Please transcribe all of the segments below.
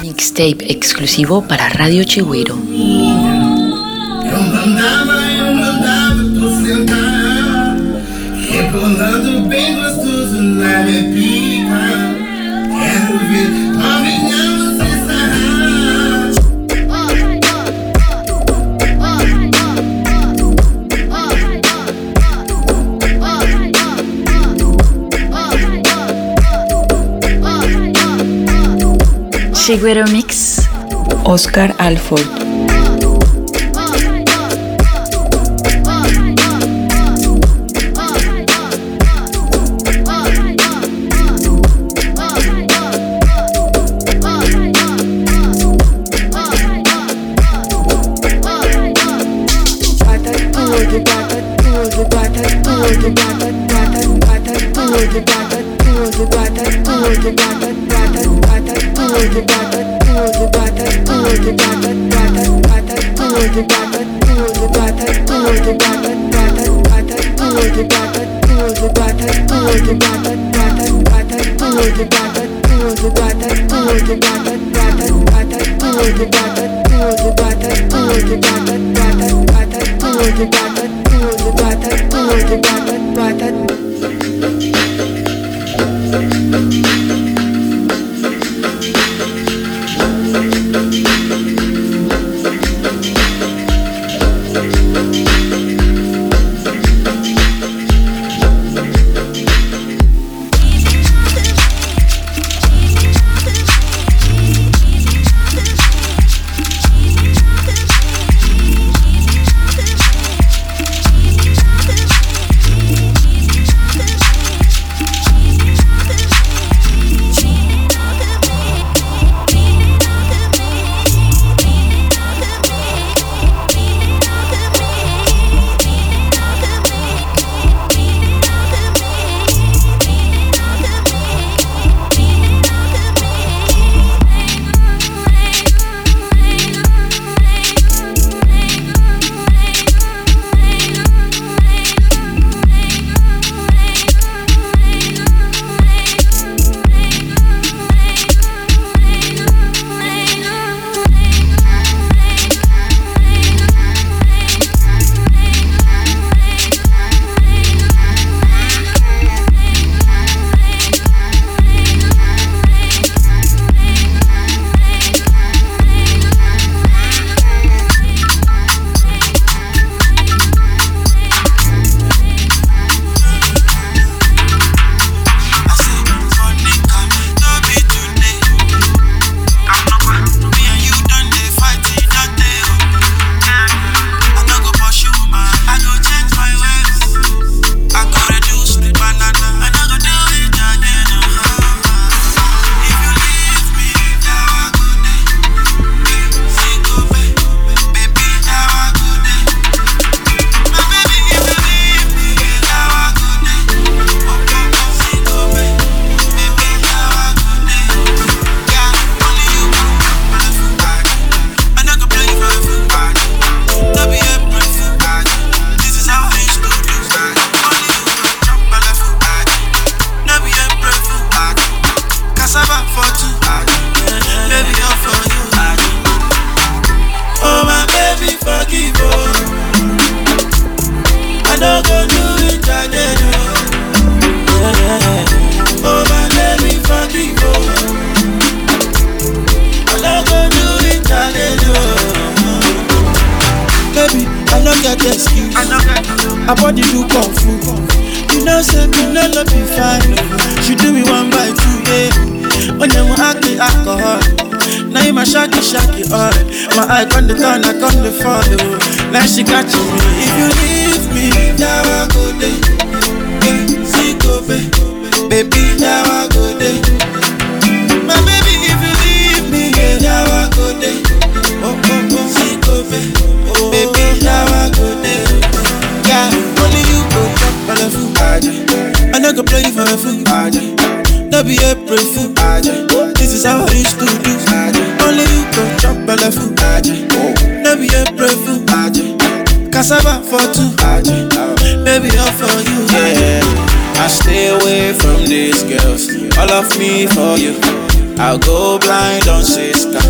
Mixtape exclusivo para Radio Chigüiro. Chigüiro Mix. Oscar Alford. For you. I'll go blind on sister.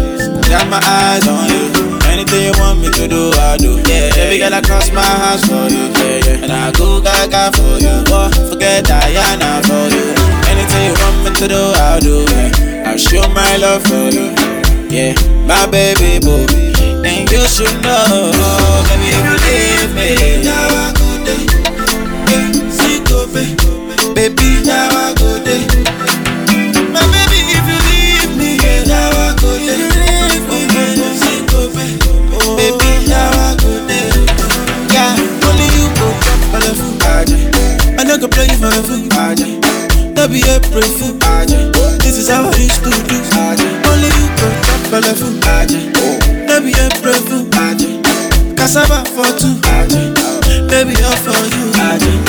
got my eyes on you. Anything you want me to do, I do. Yeah, every girl I cross my house for you. Yeah, yeah. And I go gaga for you. Oh, forget Diana for you. Anything you want me to do, I'll do. Yeah. I'll show my love for you. Yeah, my baby boo. And you should know, baby, no go play my food, no be April fool. This is how I used to do. Only you go drop my love, no be April fool. Cassava for two, baby all for you. Monica,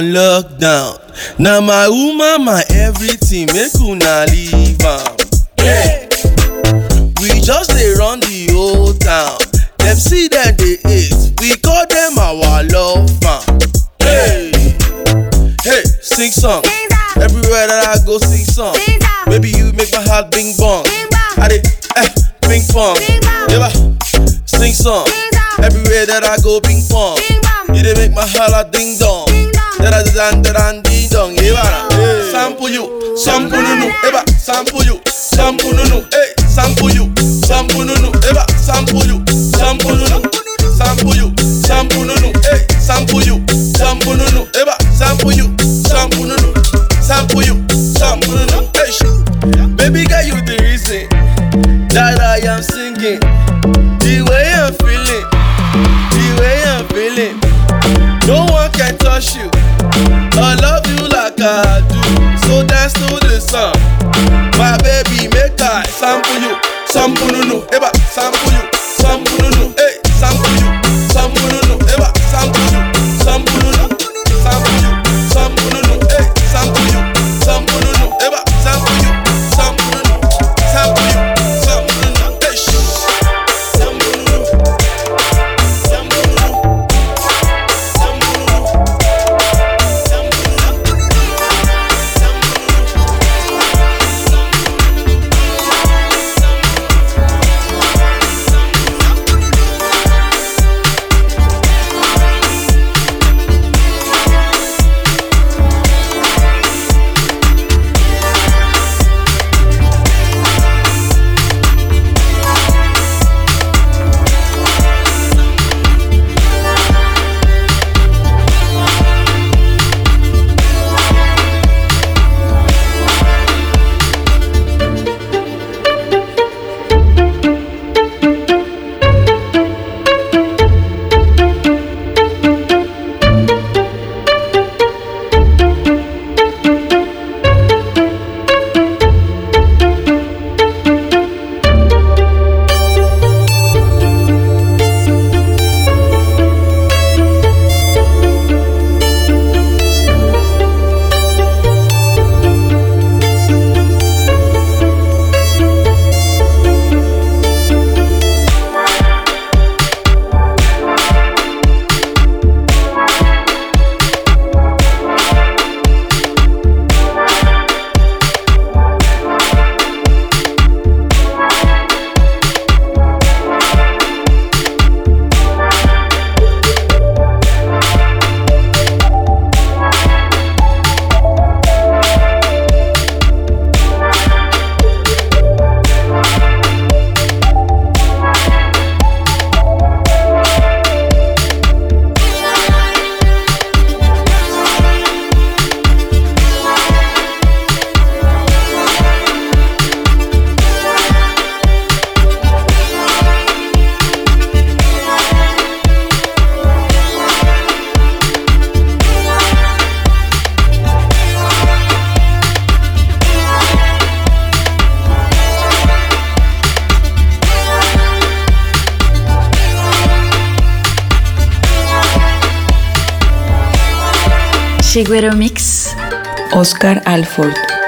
on lockdown. Now my woman, my everything. Make una leave am. Hey. We just dey run the whole town. Them see them they hate. We call them our love fam. Hey, hey, sing song. Everywhere that I go, sing song. Baby, you make my heart bing bong. I dey eh, ping pong. Yeah, sing song. Everywhere that I go, ping pong. You dey make my heart a ding dong. Da dong. Yeah, sample you, sample no no. Eba, eh, sample you, sample no. Hey, eh. sample you, sample no. Eba, eh, sample you, sample no. Sample you, sample no. Hey, sample you, sample no. Eba, sample you, I do. So dance to the song. My baby, make I sample you, sample no, eba, sample you, sample no. Mix, Oscar Alford.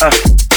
Uh.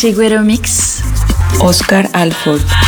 Chiguero Mix, Oscar Alford.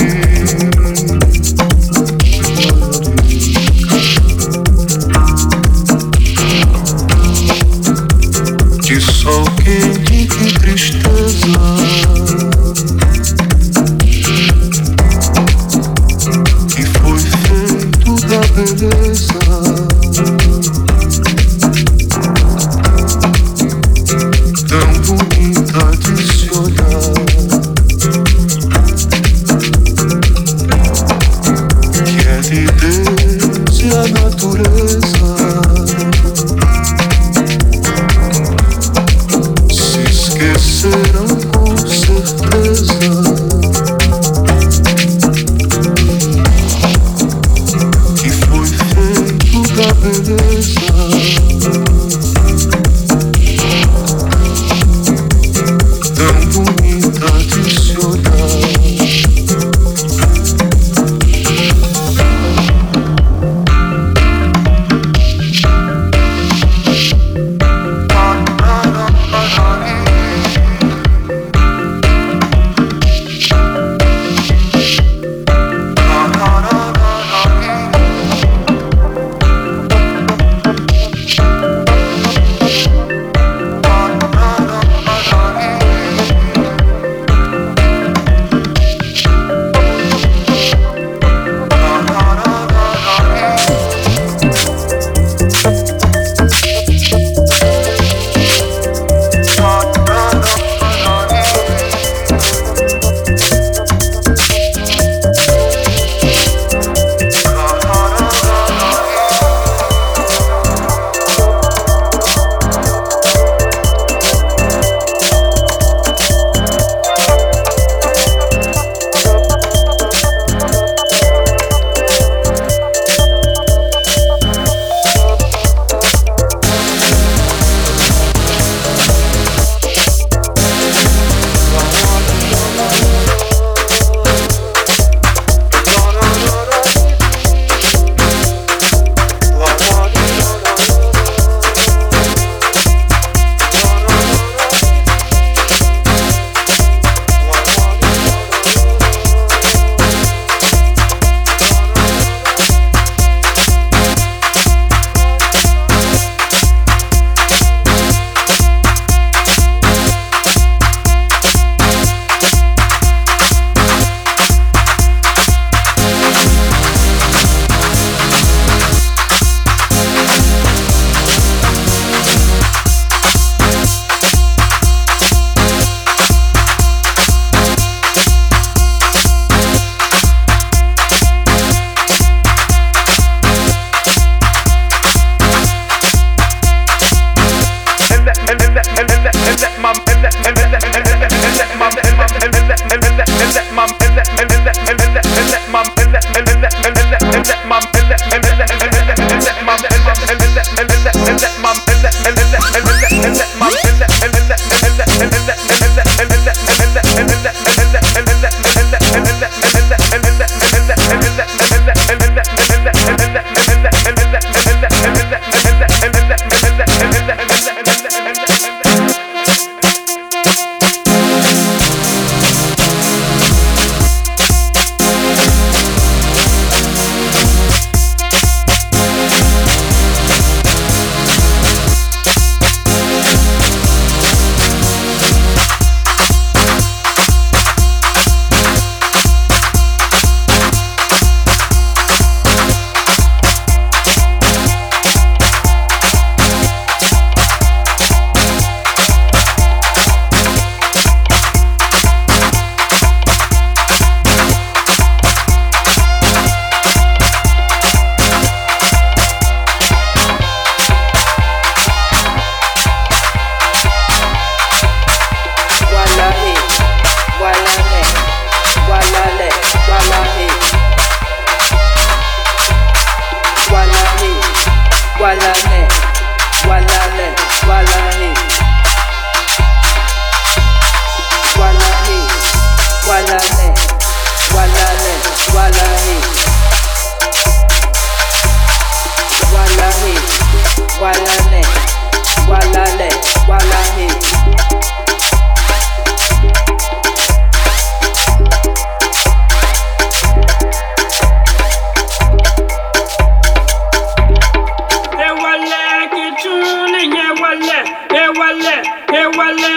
ewale ewale ewale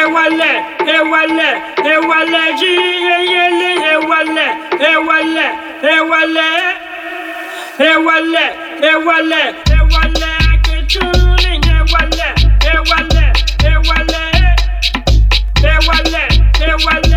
ewale ewale ewale jiyeyele ewale ewale ewale ewale ewale ewale akituni ewale ewale ewale ewale ewale.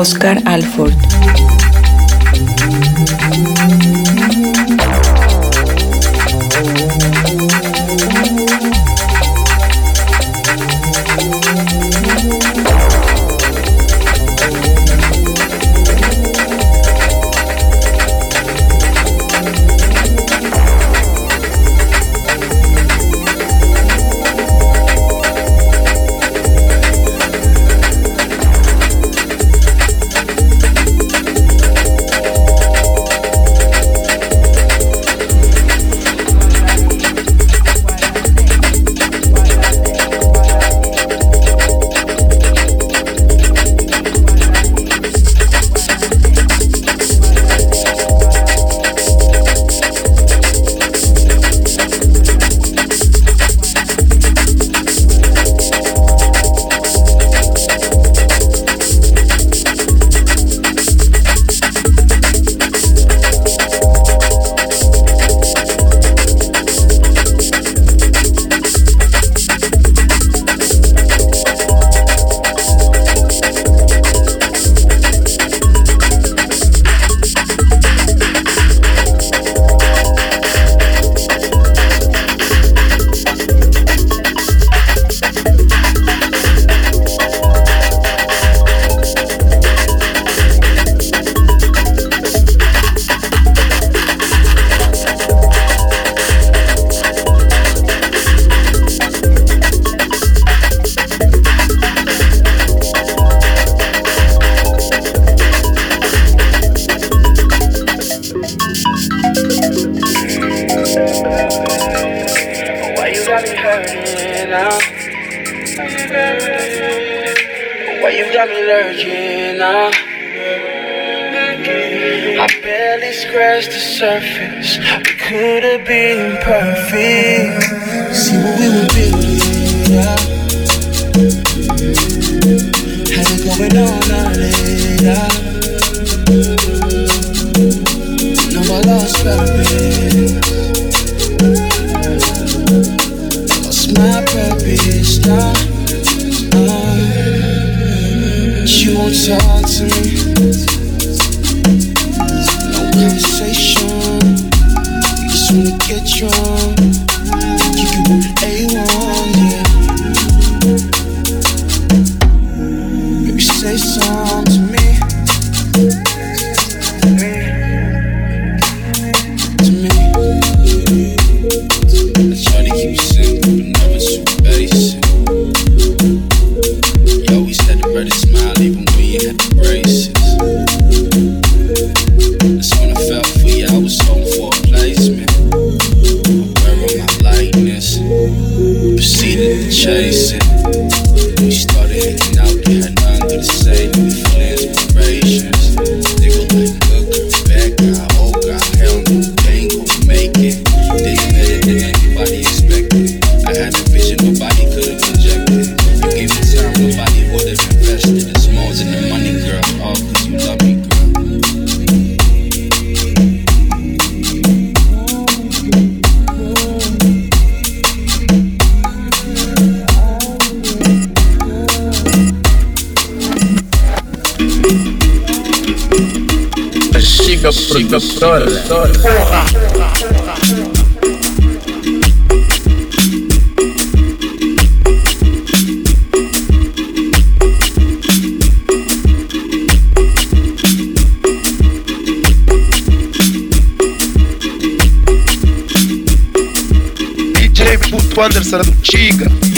Oscar Alford. DJ Puto Anderson do Tiga.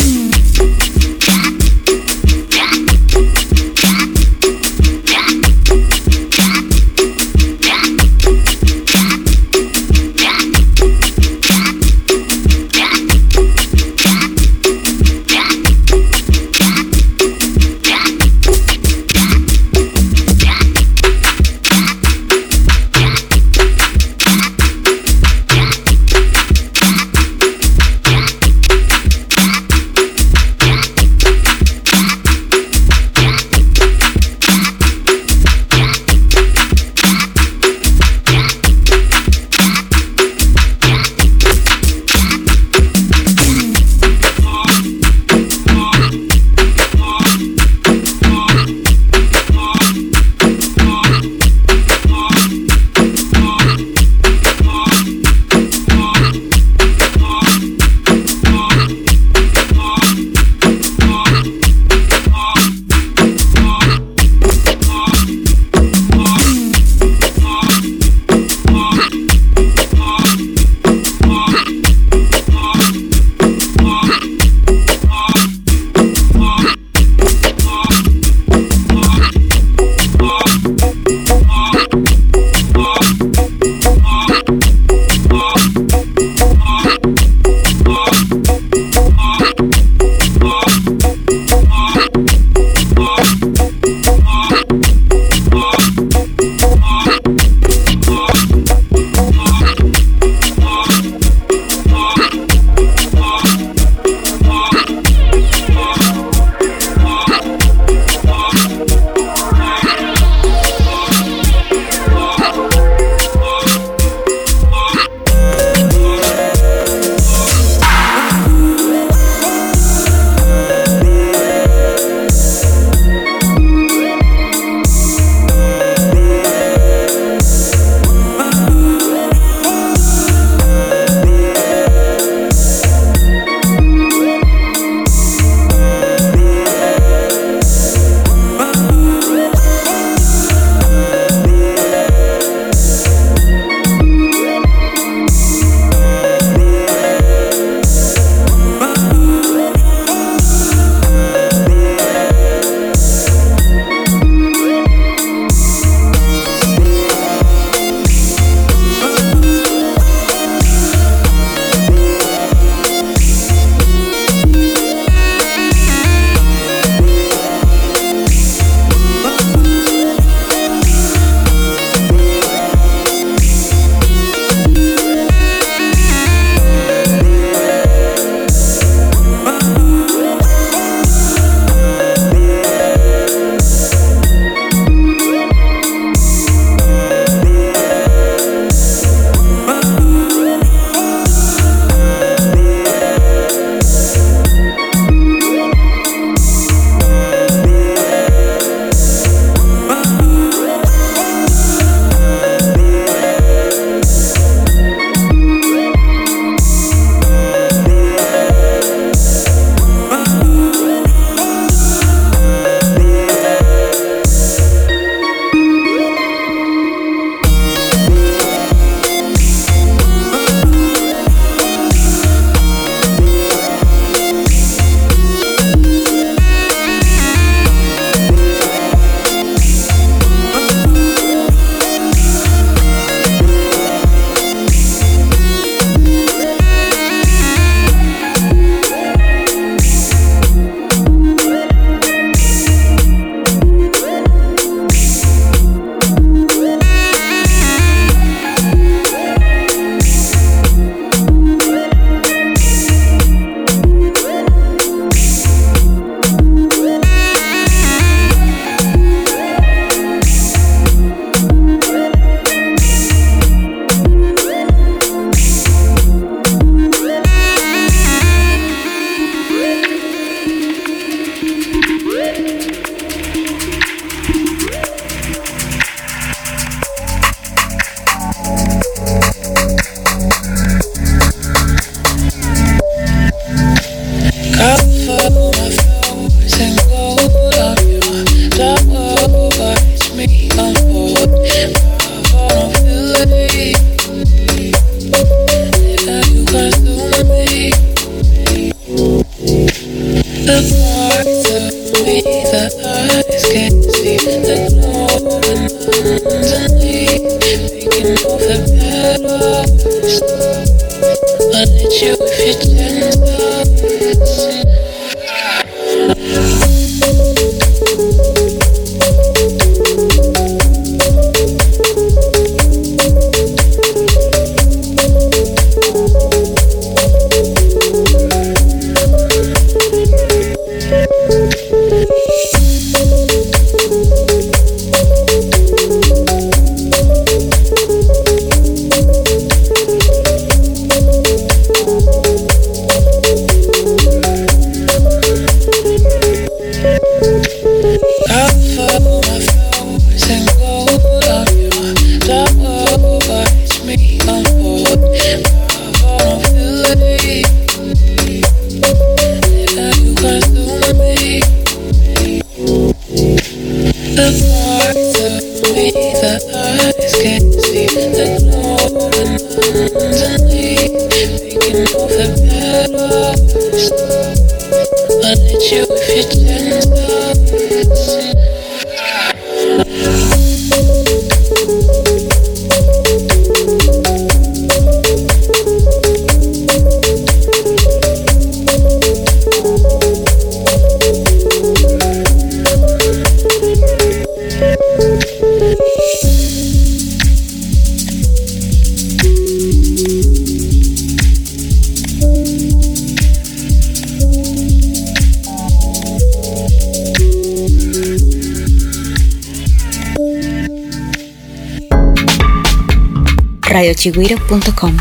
www.radioradio.com.